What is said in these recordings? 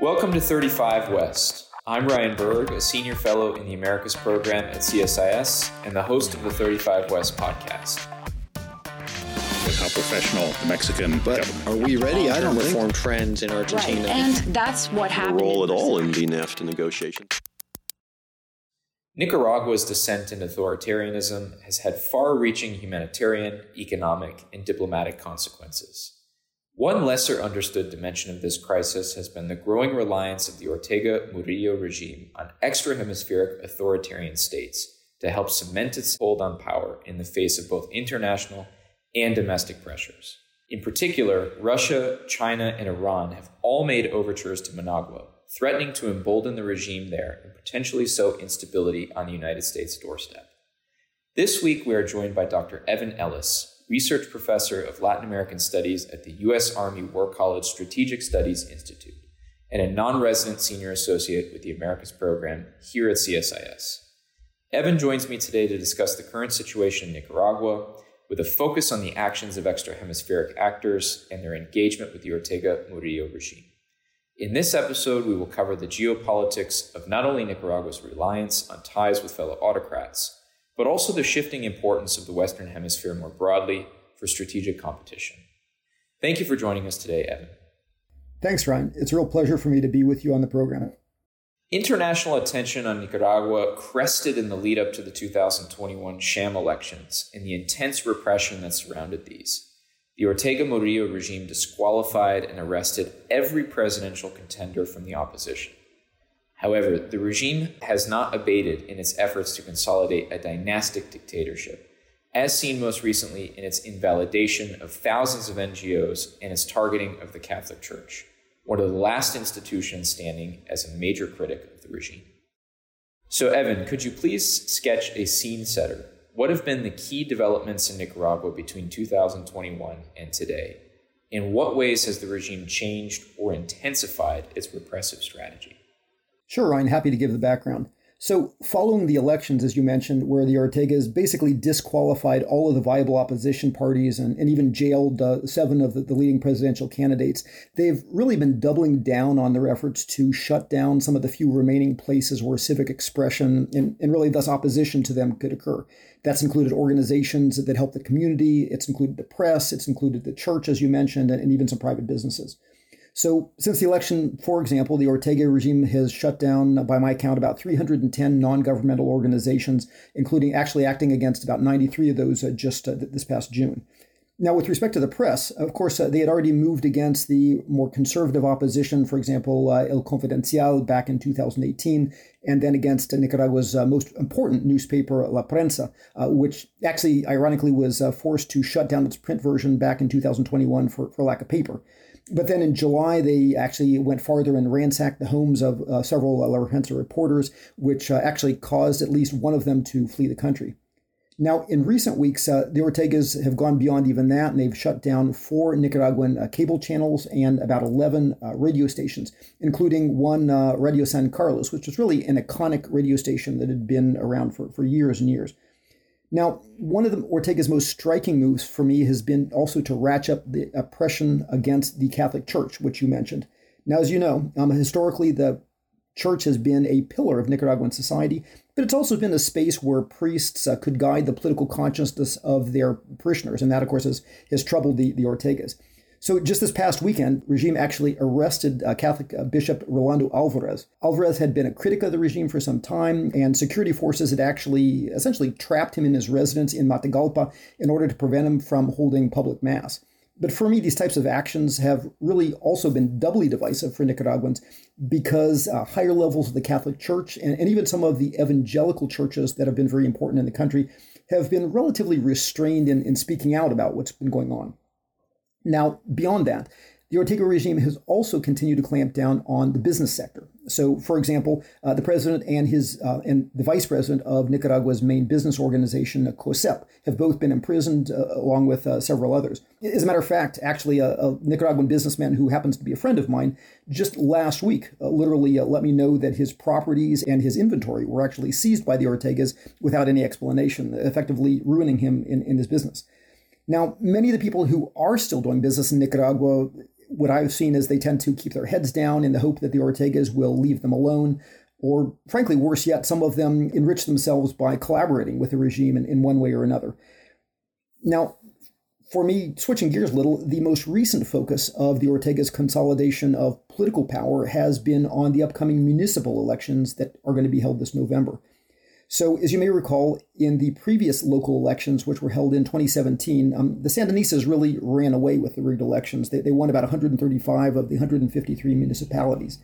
Welcome to 35 West. I'm Ryan Berg, a senior fellow in the Americas program at CSIS and the host of the 35 West podcast. How professional the Mexican but government. Are we ready? I don't reform think. trends in Argentina. Right. And that's what happened. role in at all in the NAFTA negotiations. Nicaragua's descent into authoritarianism has had far reaching humanitarian, economic, and diplomatic consequences. One lesser understood dimension of this crisis has been the growing reliance of the Ortega Murillo regime on extra hemispheric authoritarian states to help cement its hold on power in the face of both international and domestic pressures. In particular, Russia, China, and Iran have all made overtures to Managua, threatening to embolden the regime there and potentially sow instability on the United States doorstep. This week, we are joined by Dr. Evan Ellis, research professor of Latin American Studies at the U.S. Army War College Strategic Studies Institute, and a non resident senior associate with the Americas program here at CSIS. Evan joins me today to discuss the current situation in Nicaragua with a focus on the actions of extra hemispheric actors and their engagement with the Ortega Murillo regime. In this episode, we will cover the geopolitics of not only Nicaragua's reliance on ties with fellow autocrats, but also the shifting importance of the Western Hemisphere more broadly for strategic competition. Thank you for joining us today, Evan. Thanks, Ryan. It's a real pleasure for me to be with you on the program. International attention on Nicaragua crested in the lead up to the 2021 sham elections and the intense repression that surrounded these. The Ortega Murillo regime disqualified and arrested every presidential contender from the opposition. However, the regime has not abated in its efforts to consolidate a dynastic dictatorship, as seen most recently in its invalidation of thousands of NGOs and its targeting of the Catholic Church, one of the last institutions standing as a major critic of the regime. So, Evan, could you please sketch a scene setter? What have been the key developments in Nicaragua between 2021 and today? In what ways has the regime changed or intensified its repressive strategy? Sure, Ryan, happy to give the background. So, following the elections, as you mentioned, where the Ortegas basically disqualified all of the viable opposition parties and, and even jailed uh, seven of the, the leading presidential candidates, they've really been doubling down on their efforts to shut down some of the few remaining places where civic expression and, and really thus opposition to them could occur. That's included organizations that help the community, it's included the press, it's included the church, as you mentioned, and, and even some private businesses. So, since the election, for example, the Ortega regime has shut down, by my count, about 310 non governmental organizations, including actually acting against about 93 of those uh, just uh, this past June. Now, with respect to the press, of course, uh, they had already moved against the more conservative opposition, for example, uh, El Confidencial back in 2018, and then against Nicaragua's uh, most important newspaper, La Prensa, uh, which actually, ironically, was forced to shut down its print version back in 2021 for, for lack of paper. But then in July, they actually went farther and ransacked the homes of uh, several uh, La Prensa reporters, which uh, actually caused at least one of them to flee the country. Now, in recent weeks, uh, the Ortegas have gone beyond even that, and they've shut down four Nicaraguan uh, cable channels and about 11 uh, radio stations, including one Radio San Carlos, which was really an iconic radio station that had been around for, for years and years. Now, one of the Ortega's most striking moves for me has been also to ratchet up the oppression against the Catholic Church, which you mentioned. Now, as you know, um, historically the church has been a pillar of Nicaraguan society, but it's also been a space where priests uh, could guide the political consciousness of their parishioners, and that, of course, has, has troubled the, the Ortegas. So just this past weekend, regime actually arrested uh, Catholic uh, Bishop Rolando Alvarez. Alvarez had been a critic of the regime for some time, and security forces had actually essentially trapped him in his residence in Matagalpa in order to prevent him from holding public mass. But for me, these types of actions have really also been doubly divisive for Nicaraguans because uh, higher levels of the Catholic Church and, and even some of the evangelical churches that have been very important in the country have been relatively restrained in, in speaking out about what's been going on. Now, beyond that, the Ortega regime has also continued to clamp down on the business sector. So, for example, uh, the president and his uh, and the vice president of Nicaragua's main business organization, COSEP, have both been imprisoned uh, along with uh, several others. As a matter of fact, actually, a, a, Nicaraguan businessman who happens to be a friend of mine just last week uh, literally uh, let me know that his properties and his inventory were actually seized by the Ortegas without any explanation, effectively ruining him in, in his business. Now, many of the people who are still doing business in Nicaragua what I've seen is they tend to keep their heads down in the hope that the Ortegas will leave them alone. Or, frankly, worse yet, some of them enrich themselves by collaborating with the regime in, in one way or another. Now, for me, switching gears a little, the most recent focus of the Ortega's consolidation of political power has been on the upcoming municipal elections that are going to be held this November. So, as you may recall, in the previous local elections, which were held in 2017, um, the Sandinistas really ran away with the rigged elections. They, they won about 135 of the 153 municipalities.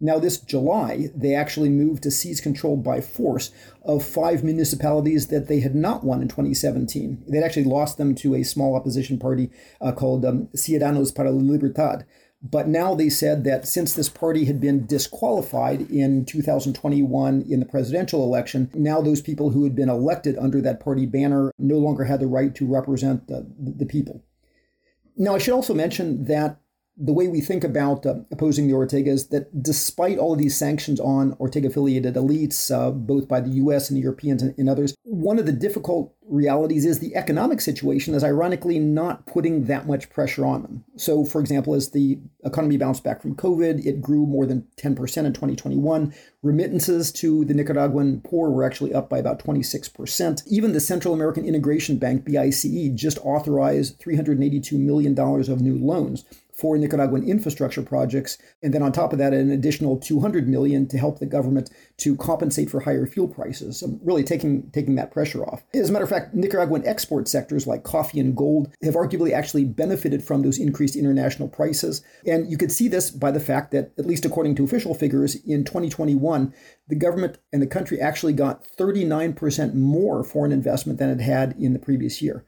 Now, this July, they actually moved to seize control by force of five municipalities that they had not won in 2017. They'd actually lost them to a small opposition party uh, called um, Ciudadanos para la Libertad. But now they said that since this party had been disqualified in 2021 in the presidential election, now those people who had been elected under that party banner no longer had the right to represent the, the people. Now, I should also mention that the way we think about uh, opposing the Ortegas that despite all of these sanctions on Ortega affiliated elites, uh, both by the US and the Europeans and, and, others, one of the difficult realities is the economic situation is ironically not putting that much pressure on them. So, for example, as the economy bounced back from COVID, it grew more than 10% in 2021. Remittances to the Nicaraguan poor were actually up by about 26%. Even the Central American Integration Bank, BCIE, just authorized $382 million of new loans for Nicaraguan infrastructure projects, and then on top of that, an additional 200 million to help the government to compensate for higher fuel prices, really taking taking that pressure off. As a matter of fact, Nicaraguan export sectors like coffee and gold have arguably actually benefited from those increased international prices, and you could see this by the fact that, at least according to official figures, in 2021, the government and the country actually got 39% more foreign investment than it had in the previous year.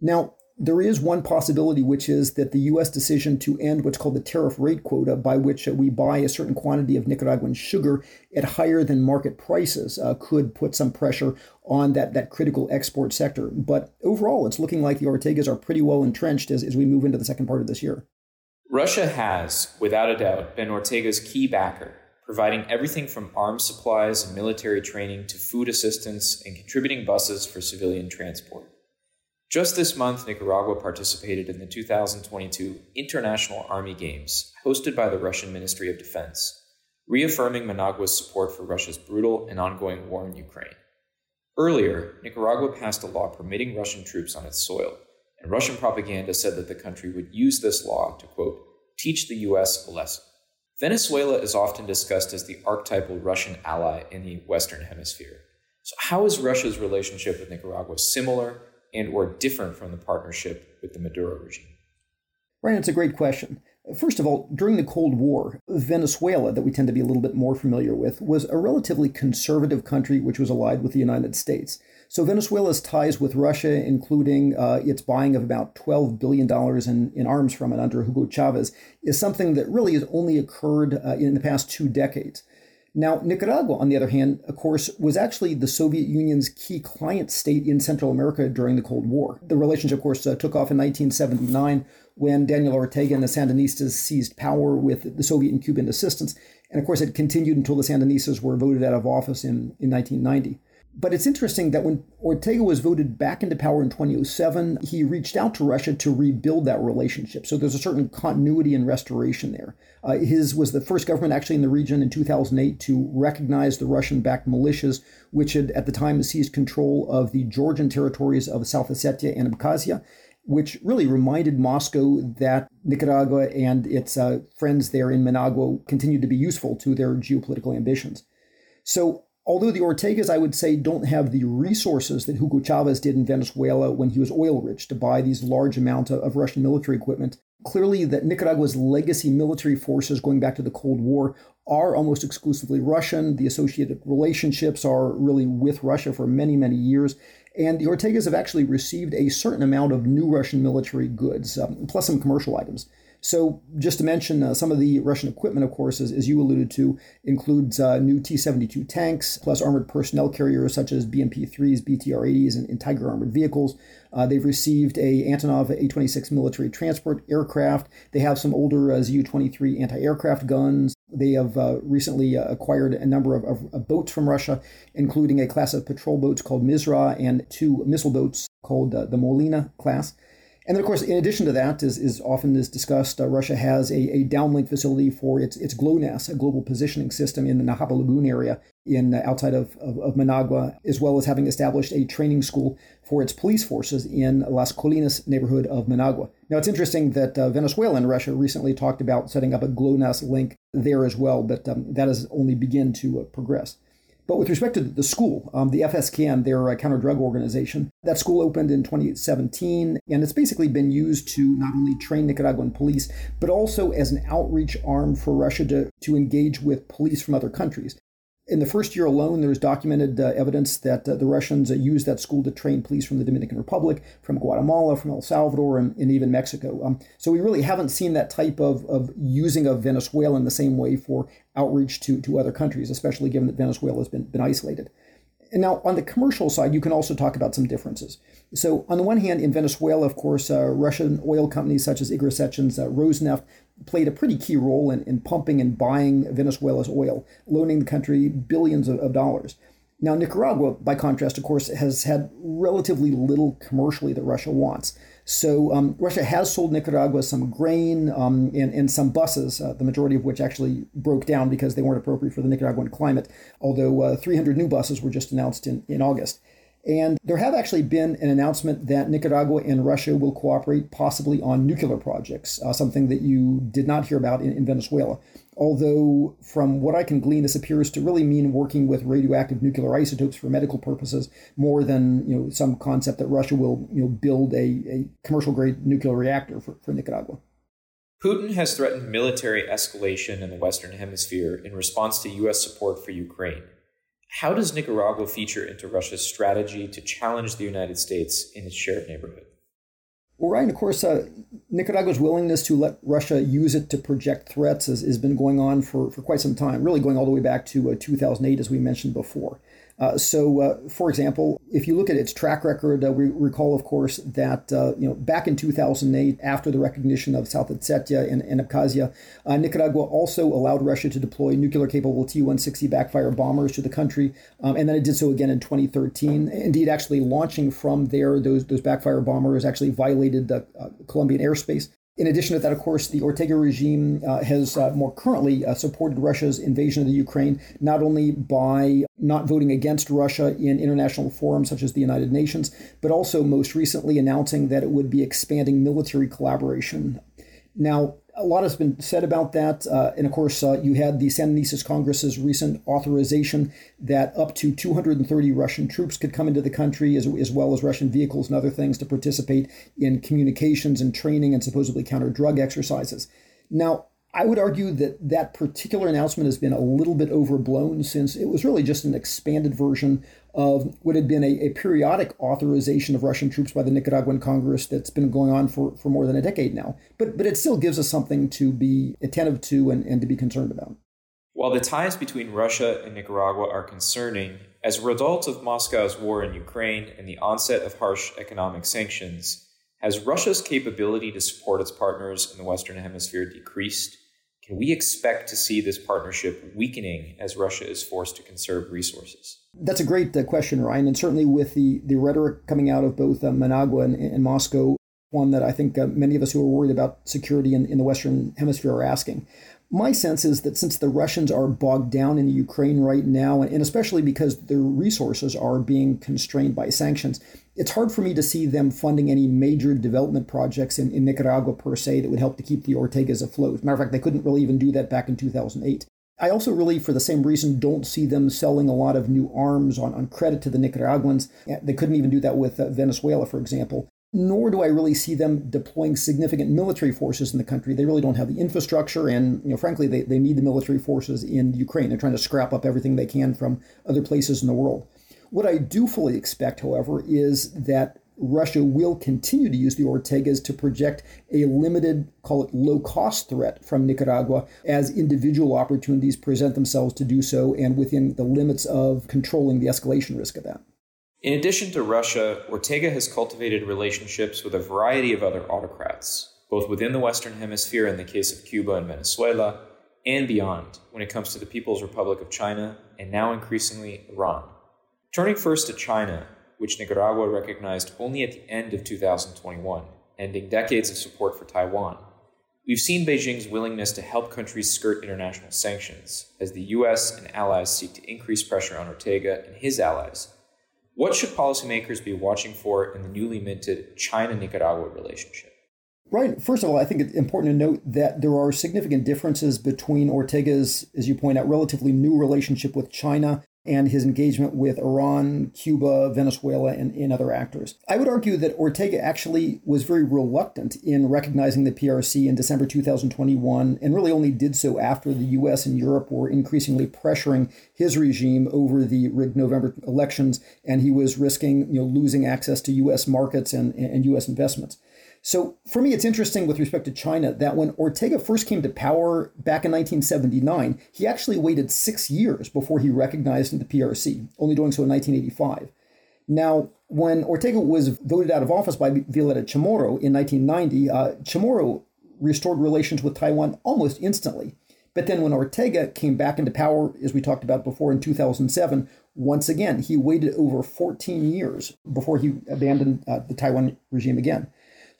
Now, there is one possibility, which is that the U.S. decision to end what's called the tariff rate quota, by which uh, we buy a certain quantity of Nicaraguan sugar at higher than market prices, uh, could put some pressure on that, that critical export sector. But overall, it's looking like the Ortegas are pretty well entrenched as, as we move into the second part of this year. Russia has, without a doubt, been Ortega's key backer, providing everything from arms supplies and military training to food assistance and contributing buses for civilian transport. Just this month, Nicaragua participated in the 2022 International Army Games, hosted by the Russian Ministry of Defense, reaffirming Managua's support for Russia's brutal and ongoing war in Ukraine. Earlier, Nicaragua passed a law permitting Russian troops on its soil, and Russian propaganda said that the country would use this law to, quote, teach the U.S. a lesson. Venezuela is often discussed as the archetypal Russian ally in the Western Hemisphere. So, how is Russia's relationship with Nicaragua similar and or different from the partnership with the Maduro regime? Ryan, it's a great question. First of all, during the Cold War, Venezuela, that we tend to be a little bit more familiar with, was a relatively conservative country which was allied with the United States. So Venezuela's ties with Russia, including uh, its buying of about $12 billion in, in arms from it under Hugo Chavez, is something that really has only occurred uh, in the past two decades. Now, Nicaragua, on the other hand, of course, was actually the Soviet Union's key client state in Central America during the Cold War. The relationship, of course, uh, took off in 1979 when Daniel Ortega and the Sandinistas seized power with the Soviet and Cuban assistance. And of course, it continued until the Sandinistas were voted out of office in, in 1990. But it's interesting that when Ortega was voted back into power in 2007, he reached out to Russia to rebuild that relationship. So there's a certain continuity and restoration there. Uh, his was the first government actually in the region in 2008 to recognize the Russian backed militias, which had at the time seized control of the Georgian territories of South Ossetia and Abkhazia which really reminded Moscow that Nicaragua and its uh, friends there in Managua continued to be useful to their geopolitical ambitions. So Although the Ortegas, I would say, don't have the resources that Hugo Chavez did in Venezuela when he was oil rich to buy these large amounts of Russian military equipment, clearly that Nicaragua's legacy military forces going back to the Cold War are almost exclusively Russian. The associated relationships are really with Russia for many, many years. And the Ortegas have actually received a certain amount of new Russian military goods, um, plus some commercial items. So, just to mention, uh, some of the Russian equipment, of course, as, as you alluded to, includes uh, new T 72 tanks, plus armored personnel carriers such as BMP 3s, BTR 80s, and, and, Tiger armored vehicles. Uh, they've received a Antonov A 26 military transport aircraft. They have some older uh, Zu 23 anti aircraft guns. They have uh, recently uh, acquired a number of, of, of, boats from Russia, including a class of patrol boats called Mizra and two missile boats called the Molniya class. And then, of course, in addition to that, is, is often is discussed, uh, Russia has a, a downlink facility for its, its GLONASS, a global positioning system in the Nejapa Lagoon area in uh, outside of, of, of, Managua, as well as having established a training school for its police forces in Las Colinas neighborhood of Managua. Now, it's interesting that uh, Venezuela and Russia recently talked about setting up a GLONASS link there as well, but um, that has only begun to uh, progress. But with respect to the school, um, the FSKN, their uh, counter drug organization, that school opened in 2017, and it's basically been used to not only train Nicaraguan police, but also as an outreach arm for Russia to, to engage with police from other countries. In the first year alone, there's documented uh, evidence that uh, the Russians uh, used that school to train police from the Dominican Republic, from Guatemala, from El Salvador, and, and even Mexico. Um, so we really haven't seen that type of, of using of Venezuela in the same way for outreach to, to other countries, especially given that Venezuela has been, been isolated. And now, on the commercial side, you can also talk about some differences. So, on the one hand, in Venezuela, of course, uh, Russian oil companies such as Igor Sechin's uh, Rosneft played a pretty key role in, in pumping and buying Venezuela's oil, loaning the country billions of, of dollars. Now, Nicaragua, by contrast, of course, has had relatively little commercially that Russia wants. So um, Russia has sold Nicaragua some grain um, and, and some buses, uh, the majority of which actually broke down because they weren't appropriate for the Nicaraguan climate, although uh, 300 new buses were just announced in, in August. And there have actually been an announcement that Nicaragua and Russia will cooperate possibly on nuclear projects, uh, something that you did not hear about in, in, Venezuela. Although, from what I can glean, this appears to really mean working with radioactive nuclear isotopes for medical purposes more than you know some concept that Russia will you know build a, a commercial grade nuclear reactor for, for Nicaragua. Putin has threatened military escalation in the Western Hemisphere in response to U.S. support for Ukraine. How does Nicaragua feature into Russia's strategy to challenge the United States in its shared neighborhood? Well, Ryan, of course, uh, Nicaragua's willingness to let Russia use it to project threats has, has been going on for, for quite some time, really going all the way back to uh, 2008, as we mentioned before. Uh, so, uh, for example, if you look at its track record, uh, we recall, of course, that uh, you know back in 2008, after the recognition of South Ossetia and, and Abkhazia, uh, Nicaragua also allowed Russia to deploy nuclear-capable T-160 backfire bombers to the country, um, and then it did so again in 2013. Indeed, actually launching from there, those those backfire bombers actually violated the Colombian airspace. In addition to that, of course, the Ortega regime uh, has uh, more currently uh, supported Russia's invasion of the Ukraine, not only by not voting against Russia in international forums such as the United Nations, but also most recently announcing that it would be expanding military collaboration. Now, a lot has been said about that. Uh, and of course, uh, you had the Sandinistas Congress's recent authorization that up to 230 Russian troops could come into the country, as, as well as Russian vehicles and other things to participate in communications and training and supposedly counter drug exercises. Now, I would argue that that particular announcement has been a little bit overblown since it was really just an expanded version of what had been a, a, periodic authorization of Russian troops by the Nicaraguan Congress that's been going on for, for more than a decade now. But, but it still gives us something to be attentive to and, and to be concerned about. While the ties between Russia and Nicaragua are concerning, as a result of Moscow's war in Ukraine and the onset of harsh economic sanctions, has Russia's capability to support its partners in the Western Hemisphere decreased? Can we expect to see this partnership weakening as Russia is forced to conserve resources? That's a great uh, question, Ryan. And certainly with the, the rhetoric coming out of both uh, Managua and, and, Moscow, one that I think uh, many of us who are worried about security in, in the Western Hemisphere are asking. My sense is that since the Russians are bogged down in Ukraine right now, and especially because their resources are being constrained by sanctions, it's hard for me to see them funding any major development projects in, in Nicaragua per se that would help to keep the Ortegas afloat. Matter of fact, they couldn't really even do that back in 2008. I also really, for the same reason, don't see them selling a lot of new arms on, on credit to the Nicaraguans. They couldn't even do that with uh, Venezuela, for example nor do I really see them deploying significant military forces in the country. They really don't have the infrastructure, and you know, frankly, they, they need the military forces in Ukraine. They're trying to scrap up everything they can from other places in the world. What I do fully expect, however, is that Russia will continue to use the Ortegas to project a limited, call it low cost threat from Nicaragua as individual opportunities present themselves to do so and within the limits of controlling the escalation risk of that. In addition to Russia, Ortega has cultivated relationships with a variety of other autocrats, both within the Western Hemisphere in the case of Cuba and Venezuela, and beyond when it comes to the People's Republic of China and now increasingly Iran. Turning first to China, which Nicaragua recognized only at the end of 2021, ending decades of support for Taiwan. We've seen Beijing's willingness to help countries skirt international sanctions as the US and allies seek to increase pressure on Ortega and his allies. What should policymakers be watching for in the newly minted China Nicaragua relationship? Right. First of all, I think it's important to note that there are significant differences between Ortega's, as you point out, relatively new relationship with China and his engagement with Iran, Cuba, Venezuela, and, and other actors. I would argue that Ortega actually was very reluctant in recognizing the PRC in December 2021, and really only did so after the US and Europe were increasingly pressuring his regime over the rigged November elections, and he was risking you know, losing access to US markets and, and US investments. So for me, it's interesting with respect to China that when Ortega first came to power back in 1979, he actually waited six years before he recognized the PRC, only doing so in 1985. Now, when Ortega was voted out of office by Violeta Chamorro in 1990, uh, Chamorro restored relations with Taiwan almost instantly. But then when Ortega came back into power, as we talked about before in 2007, once again, he waited over 14 years before he abandoned uh, the Taiwan regime again.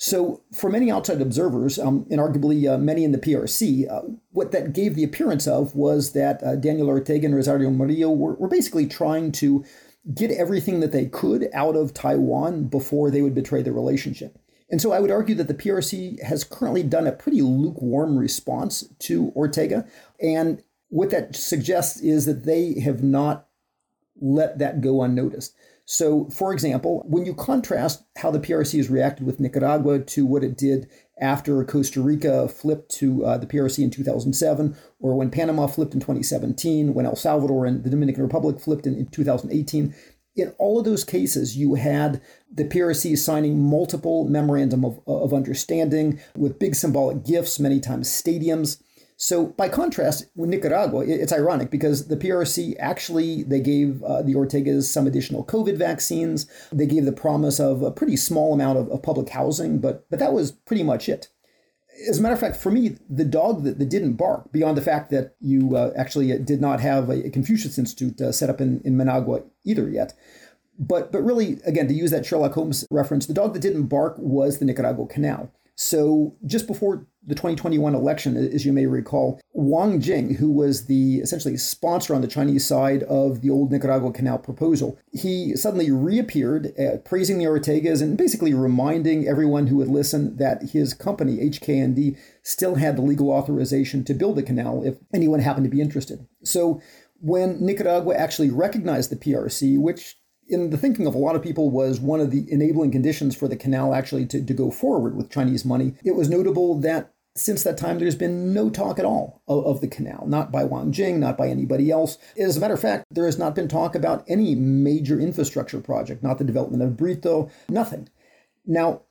So, for many outside observers, um, and arguably uh, many in the PRC, uh, what that gave the appearance of was that uh, Daniel Ortega and Rosario Murillo were, were basically trying to get everything that they could out of Taiwan before they would betray the relationship. And so I would argue that the PRC has currently done a pretty lukewarm response to Ortega. And what that suggests is that they have not let that go unnoticed. So, for example, when you contrast how the PRC has reacted with Nicaragua to what it did after Costa Rica flipped to uh, the PRC in 2007, or when Panama flipped in 2017, when El Salvador and the Dominican Republic flipped in, in 2018, in all of those cases, you had the PRC signing multiple memorandum of, of understanding with big symbolic gifts, many times stadiums. So by contrast, with Nicaragua, it's ironic because the PRC actually they gave uh, the Ortegas some additional COVID vaccines. They gave the promise of a pretty small amount of, of public housing, but but that was pretty much it. As a matter of fact, for me, the dog that, that didn't bark, beyond the fact that you uh, actually did not have a, Confucius Institute uh, set up in, in Managua either yet, but but really, again, to use that Sherlock Holmes reference, the dog that didn't bark was the Nicaragua Canal. So just before the 2021 election, as you may recall, Wang Jing, who was the essentially sponsor on the Chinese side of the old Nicaragua Canal proposal, he suddenly reappeared, uh, praising the Ortegas and basically reminding everyone who would listen that his company, HKND, still had the legal authorization to build the canal if anyone happened to be interested. So when Nicaragua actually recognized the PRC, which in the thinking of a lot of people was one of the enabling conditions for the canal actually to, to go forward with Chinese money. It was notable that since that time, there's been no talk at all of, of, the canal, not by Wang Jing, not by anybody else. As a matter of fact, there has not been talk about any major infrastructure project, not the development of Brito, nothing. Now,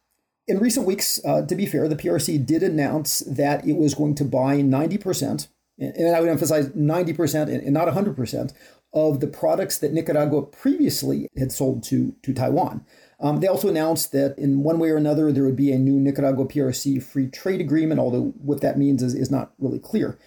in recent weeks, uh, to be fair, the PRC did announce that it was going to buy 90%, and I would emphasize 90% and not 100% of the products that Nicaragua previously had sold to, to Taiwan. Um, they also announced that in one way or another there would be a new Nicaragua PRC free trade agreement, although what that means is, is not really clear.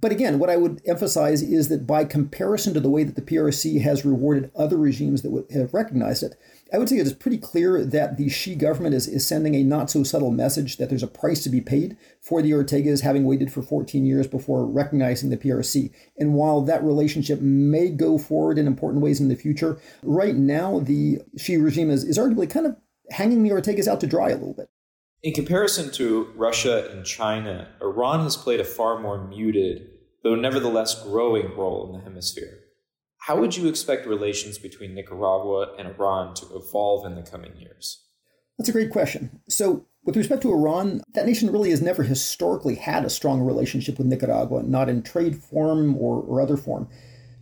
But again, what I would emphasize is that by comparison to the way that the PRC has rewarded other regimes that would have recognized it, I would say it is pretty clear that the Xi government is, is sending a not so subtle message that there's a price to be paid for the Ortegas having waited for 14 years before recognizing the PRC. And while that relationship may go forward in important ways in the future, right now the Xi regime is, is arguably kind of hanging the Ortegas out to dry a little bit. In comparison to Russia and China, Iran has played a far more muted, though nevertheless growing role in the hemisphere. How would you expect relations between Nicaragua and Iran to evolve in the coming years? That's a great question. So, with respect to Iran, that nation really has never historically had a strong relationship with Nicaragua, not in trade form or, or other form.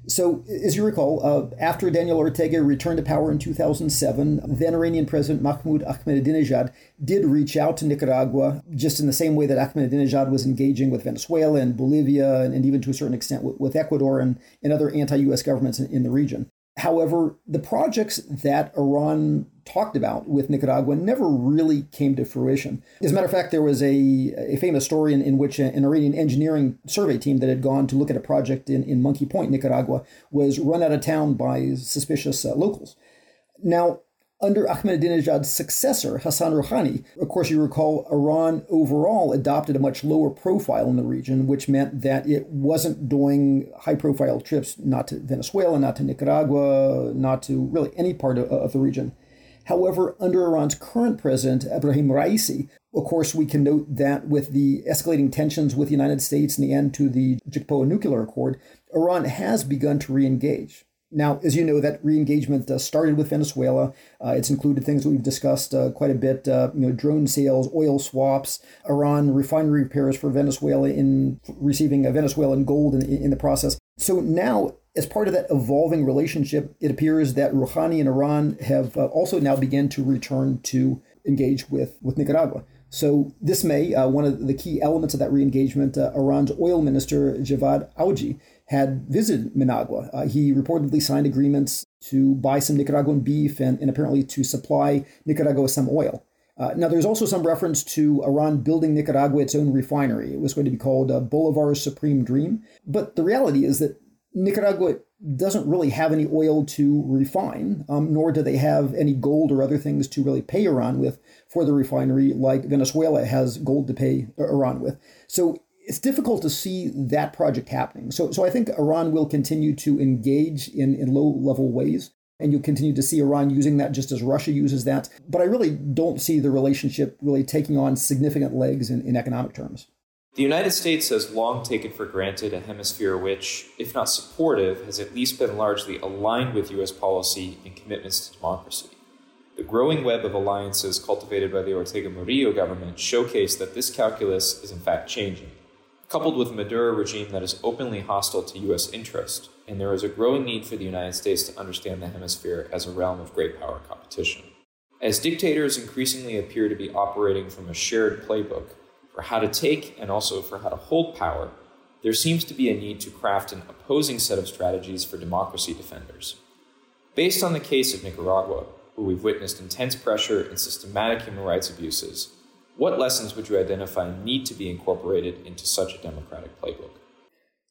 So, as you recall, uh, after Daniel Ortega returned to power in 2007, then Iranian President Mahmoud Ahmadinejad did reach out to Nicaragua, just in the same way that Ahmadinejad was engaging with Venezuela and Bolivia, and, and even to a certain extent with, with Ecuador and, and other anti US governments in, in the region. However, the projects that Iran talked about with Nicaragua never really came to fruition. As a matter of fact, there was a, a famous story in, in which an Iranian engineering survey team that had gone to look at a project in, in Monkey Point, Nicaragua, was run out of town by suspicious uh, locals. Now, Under Ahmadinejad's successor, Hassan Rouhani, of course, you recall Iran overall adopted a much lower profile in the region, which meant that it wasn't doing high profile trips, not to Venezuela, not to Nicaragua, not to really any part of, of the region. However, under Iran's current president, Ebrahim Raisi, of course, we can note that with the escalating tensions with the United States and the end to the JCPOA nuclear accord, Iran has begun to re engage. Now, as you know, that re-engagement uh, started with Venezuela. Uh, it's included things that we've discussed uh, quite a bit, uh, you know, drone sales, oil swaps, Iran refinery repairs for Venezuela in receiving a Venezuelan gold in, in the process. So now, as part of that evolving relationship, it appears that Rouhani and Iran have uh, also now begun to return to engage with, with Nicaragua. So this May, uh, one of the key elements of that re-engagement, Iran's oil minister Javad Owji had visited Managua. Uh, he reportedly signed agreements to buy some Nicaraguan beef and, and apparently to supply Nicaragua some oil. Uh, now, there's also some reference to Iran building Nicaragua its own refinery. It was going to be called uh, Bolivar's Supreme Dream. But the reality is that Nicaragua doesn't really have any oil to refine, um, nor do they have any gold or other things to really pay Iran with for the refinery, like Venezuela has gold to pay Iran with. So it's difficult to see that project happening. So, so I think Iran will continue to engage in, in low level ways. And you'll continue to see Iran using that just as Russia uses that. But I really don't see the relationship really taking on significant legs in, in economic terms. The United States has long taken for granted a hemisphere which, if not supportive, has at least been largely aligned with U.S. policy and commitments to democracy. The growing web of alliances cultivated by the Ortega Murillo government showcase that this calculus is in fact changing coupled with a Maduro regime that is openly hostile to U.S. interest, and there is a growing need for the United States to understand the hemisphere as a realm of great power competition. As dictators increasingly appear to be operating from a shared playbook for how to take and also for how to hold power, there seems to be a need to craft an opposing set of strategies for democracy defenders. Based on the case of Nicaragua, where we've witnessed intense pressure and systematic human rights abuses, what lessons would you identify need to be incorporated into such a democratic playbook?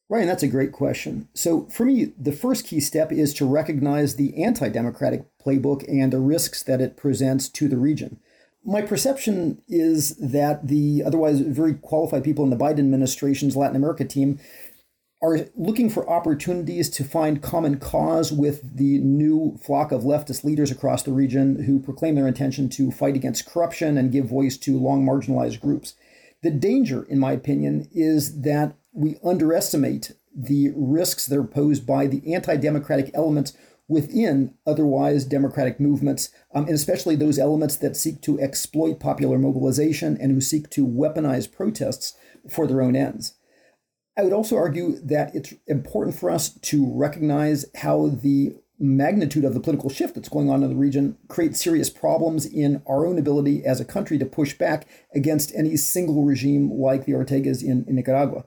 Ryan, that's a great question. So, for me, the first key step is to recognize the anti democratic playbook and the risks that it presents to the region. My perception is that the otherwise very qualified people in the Biden administration's Latin America team are looking for opportunities to find common cause with the new flock of leftist leaders across the region who proclaim their intention to fight against corruption and give voice to long marginalized groups. The danger, in my opinion, is that we underestimate the risks that are posed by the anti democratic elements within otherwise democratic movements, um, and especially those elements that seek to exploit popular mobilization and who seek to weaponize protests for their own ends. I would also argue that it's important for us to recognize how the magnitude of the political shift that's going on in the region creates serious problems in our own ability as a country to push back against any single regime like the Ortegas in, in Nicaragua.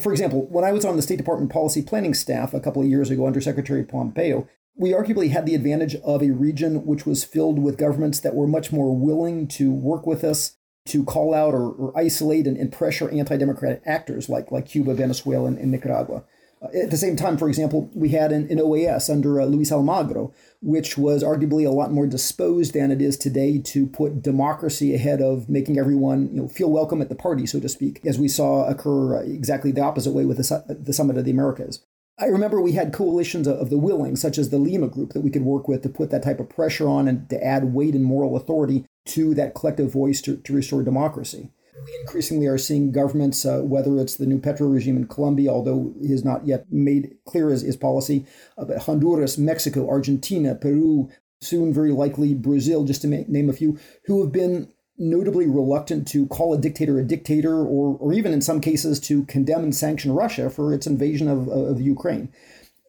For example, when I was on the State Department policy planning staff a couple of years ago under Secretary Pompeo, we arguably had the advantage of a region which was filled with governments that were much more willing to work with us to call out or, or isolate and, and pressure anti-democratic actors like, like Cuba, Venezuela, and, and Nicaragua. Uh, at the same time, for example, we had an, an OAS under uh, Luis Almagro, which was arguably a lot more disposed than it is today to put democracy ahead of making everyone you know, feel welcome at the party, so to speak, as we saw occur uh, exactly the opposite way with the, the Summit of the Americas. I remember we had coalitions of the willing, such as the Lima Group, that we could work with to put that type of pressure on and to add weight and moral authority to that collective voice to, to restore democracy. We increasingly are seeing governments, uh, whether it's the new Petro regime in Colombia, although he has not yet made clear his, his policy, uh, but Honduras, Mexico, Argentina, Peru, soon very likely Brazil, just to name a few, who have been notably reluctant to call a dictator a dictator, or, or even in some cases to condemn and sanction Russia for its invasion of, of Ukraine.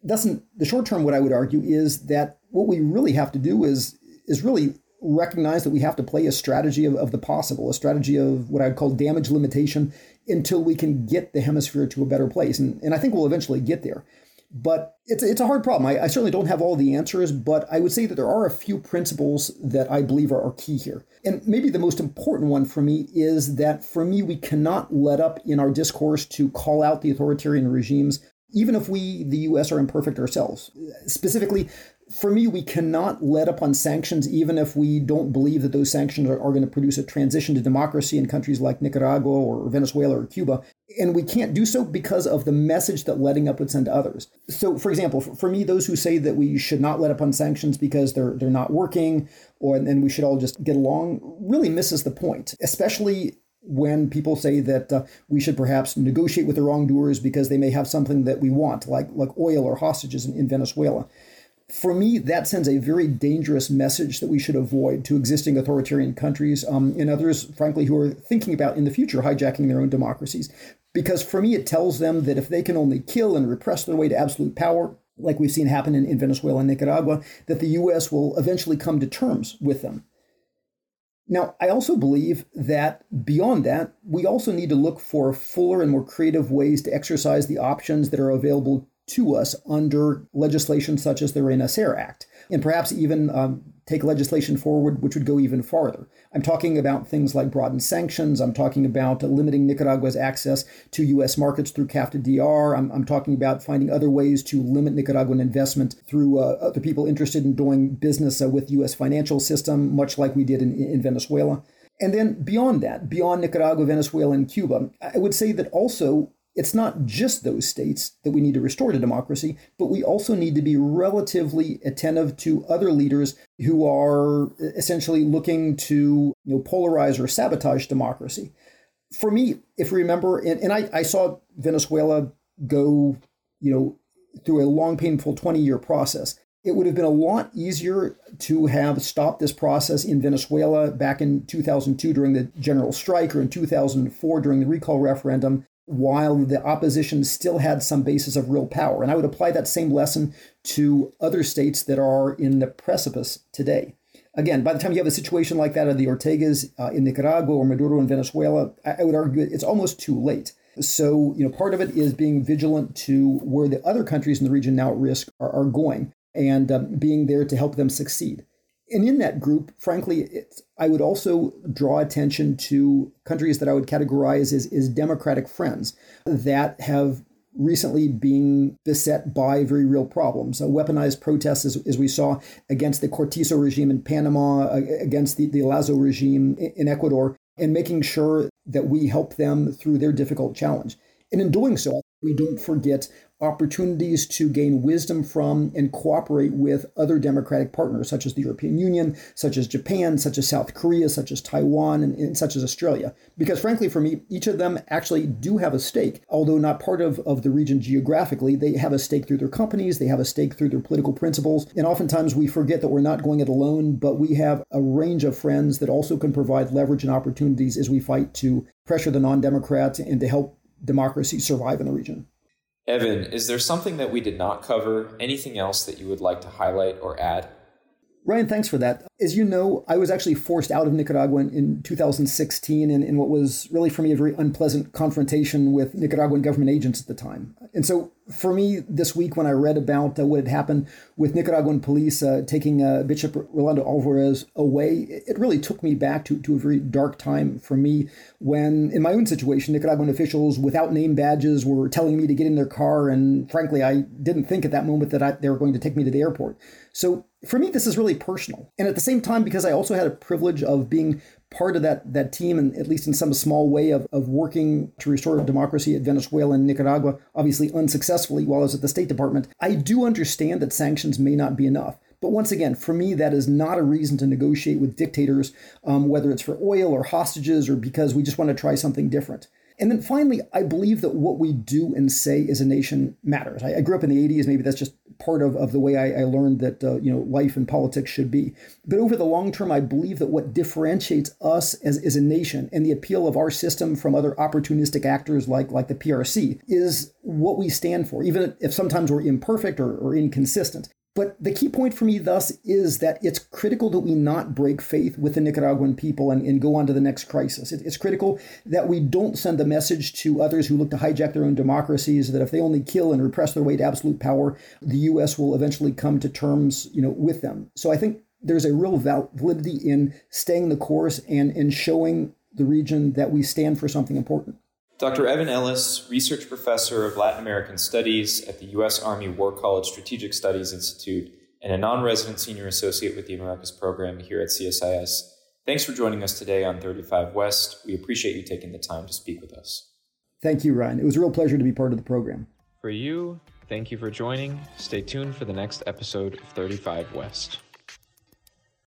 Doesn't the short term? What I would argue is that what we really have to do is is really recognize that we have to play a strategy of, of the possible, a strategy of what I'd call damage limitation until we can get the hemisphere to a better place. And, and I think we'll eventually get there. But it's, it's a hard problem. I, I, certainly don't have all the answers, but I would say that there are a few principles that I believe are, are key here. And maybe the most important one for me is that for me, we cannot let up in our discourse to call out the authoritarian regimes, even if we, the US, are imperfect ourselves. Specifically, for me, we cannot let up on sanctions, even if we don't believe that those sanctions are, are, going to produce a transition to democracy in countries like Nicaragua or Venezuela or Cuba. And we can't do so because of the message that letting up would send to others. So, for example, for, for me, those who say that we should not let up on sanctions because they're they're not working, or then we should all just get along, really misses the point. Especially when people say that uh, we should perhaps negotiate with the wrongdoers because they may have something that we want, like like oil or hostages in, in Venezuela for me, that sends a very dangerous message that we should avoid to existing authoritarian countries um, and others, frankly, who are thinking about in the future hijacking their own democracies. Because for me, it tells them that if they can only kill and repress their way to absolute power, like we've seen happen in, in Venezuela and Nicaragua, that the U.S. will eventually come to terms with them. Now, I also believe that beyond that, we also need to look for fuller and more creative ways to exercise the options that are available to us under legislation such as the Renacer Act, and perhaps even um, take legislation forward which would go even farther. I'm talking about things like broadened sanctions. I'm talking about limiting Nicaragua's access to U.S. markets through CAFTA-DR. I'm, I'm, talking about finding other ways to limit Nicaraguan investment through uh, other people interested in doing business uh, with U.S. financial system, much like we did in, in Venezuela. And then beyond that, beyond Nicaragua, Venezuela, and Cuba, I would say that also it's not just those states that we need to restore to democracy, but we also need to be relatively attentive to other leaders who are uh, essentially looking to you know, polarize or sabotage democracy. For me, if you remember, and, and I, I saw Venezuela go, you know, through a long, painful 20 year process. It would have been a lot easier to have stopped this process in Venezuela back in 2002 during the general strike or in 2004 during the recall referendum while the opposition still had some basis of real power. And I would apply that same lesson to other states that are in the precipice today. Again, by the time you have a situation like that of the Ortegas uh, in Nicaragua or Maduro in Venezuela, I, I would argue it's almost too late. So, you know, part of it is being vigilant to where the other countries in the region now at risk are, are going and um, being there to help them succeed. And in that group, frankly, I would also draw attention to countries that I would categorize as, as democratic friends that have recently been beset by very real problems. Uh, weaponized protests, as, as, we saw against the Cortizo regime in Panama, against the, the Lasso regime in Ecuador, and making sure that we help them through their difficult challenge. And in doing so, we don't forget opportunities to gain wisdom from and cooperate with other democratic partners, such as the European Union, such as Japan, such as South Korea, such as Taiwan, and, and, such as Australia. Because frankly, for me, each of them actually do have a stake, although not part of, of the region geographically. They have a stake through their companies, they have a stake through their political principles. And oftentimes we forget that we're not going it alone, but we have a range of friends that also can provide leverage and opportunities as we fight to pressure the non Democrats and to help democracy survive in the region. Evan, is there something that we did not cover? Anything else that you would like to highlight or add? Ryan, thanks for that. As you know, I was actually forced out of Nicaragua in 2016 in, in what was really for me a very unpleasant confrontation with Nicaraguan government agents at the time. And so for me, this week when I read about uh, what had happened with Nicaraguan police uh, taking uh, Bishop Rolando Alvarez away, it really took me back to, to a very dark time for me when, in my own situation, Nicaraguan officials without name badges were telling me to get in their car. And frankly, I didn't think at that moment that I, they were going to take me to the airport. So for me, this is really personal. And at the same time, because I also had a privilege of being part of that, that team, and at least in some small way of, of working to restore democracy at Venezuela and Nicaragua, obviously unsuccessfully while I was at the State Department, I do understand that sanctions may not be enough. But once again, for me, that is not a reason to negotiate with dictators, um, whether it's for oil or hostages or because we just want to try something different. And then finally, I believe that what we do and say as a nation matters. I, I grew up in the 80s. Maybe that's just part of, of the way I, I learned that uh, you know life and politics should be. But over the long term, I believe that what differentiates us as, as a nation and the appeal of our system from other opportunistic actors like, like the PRC is what we stand for, even if sometimes we're imperfect or, or inconsistent. But the key point for me, thus, is that it's critical that we not break faith with the Nicaraguan people and, and go on to the next crisis. It, it's critical that we don't send the message to others who look to hijack their own democracies that if they only kill and repress their way to absolute power, the U.S. will eventually come to terms, you know, with them. So I think there's a real validity in staying the course and in showing the region that we stand for something important. Dr. Evan Ellis, research professor of Latin American studies at the U.S. Army War College Strategic Studies Institute, and a non resident senior associate with the Americas program here at CSIS. Thanks for joining us today on 35 West. We appreciate you taking the time to speak with us. Thank you, Ryan. It was a real pleasure to be part of the program. For you, thank you for joining. Stay tuned for the next episode of 35 West.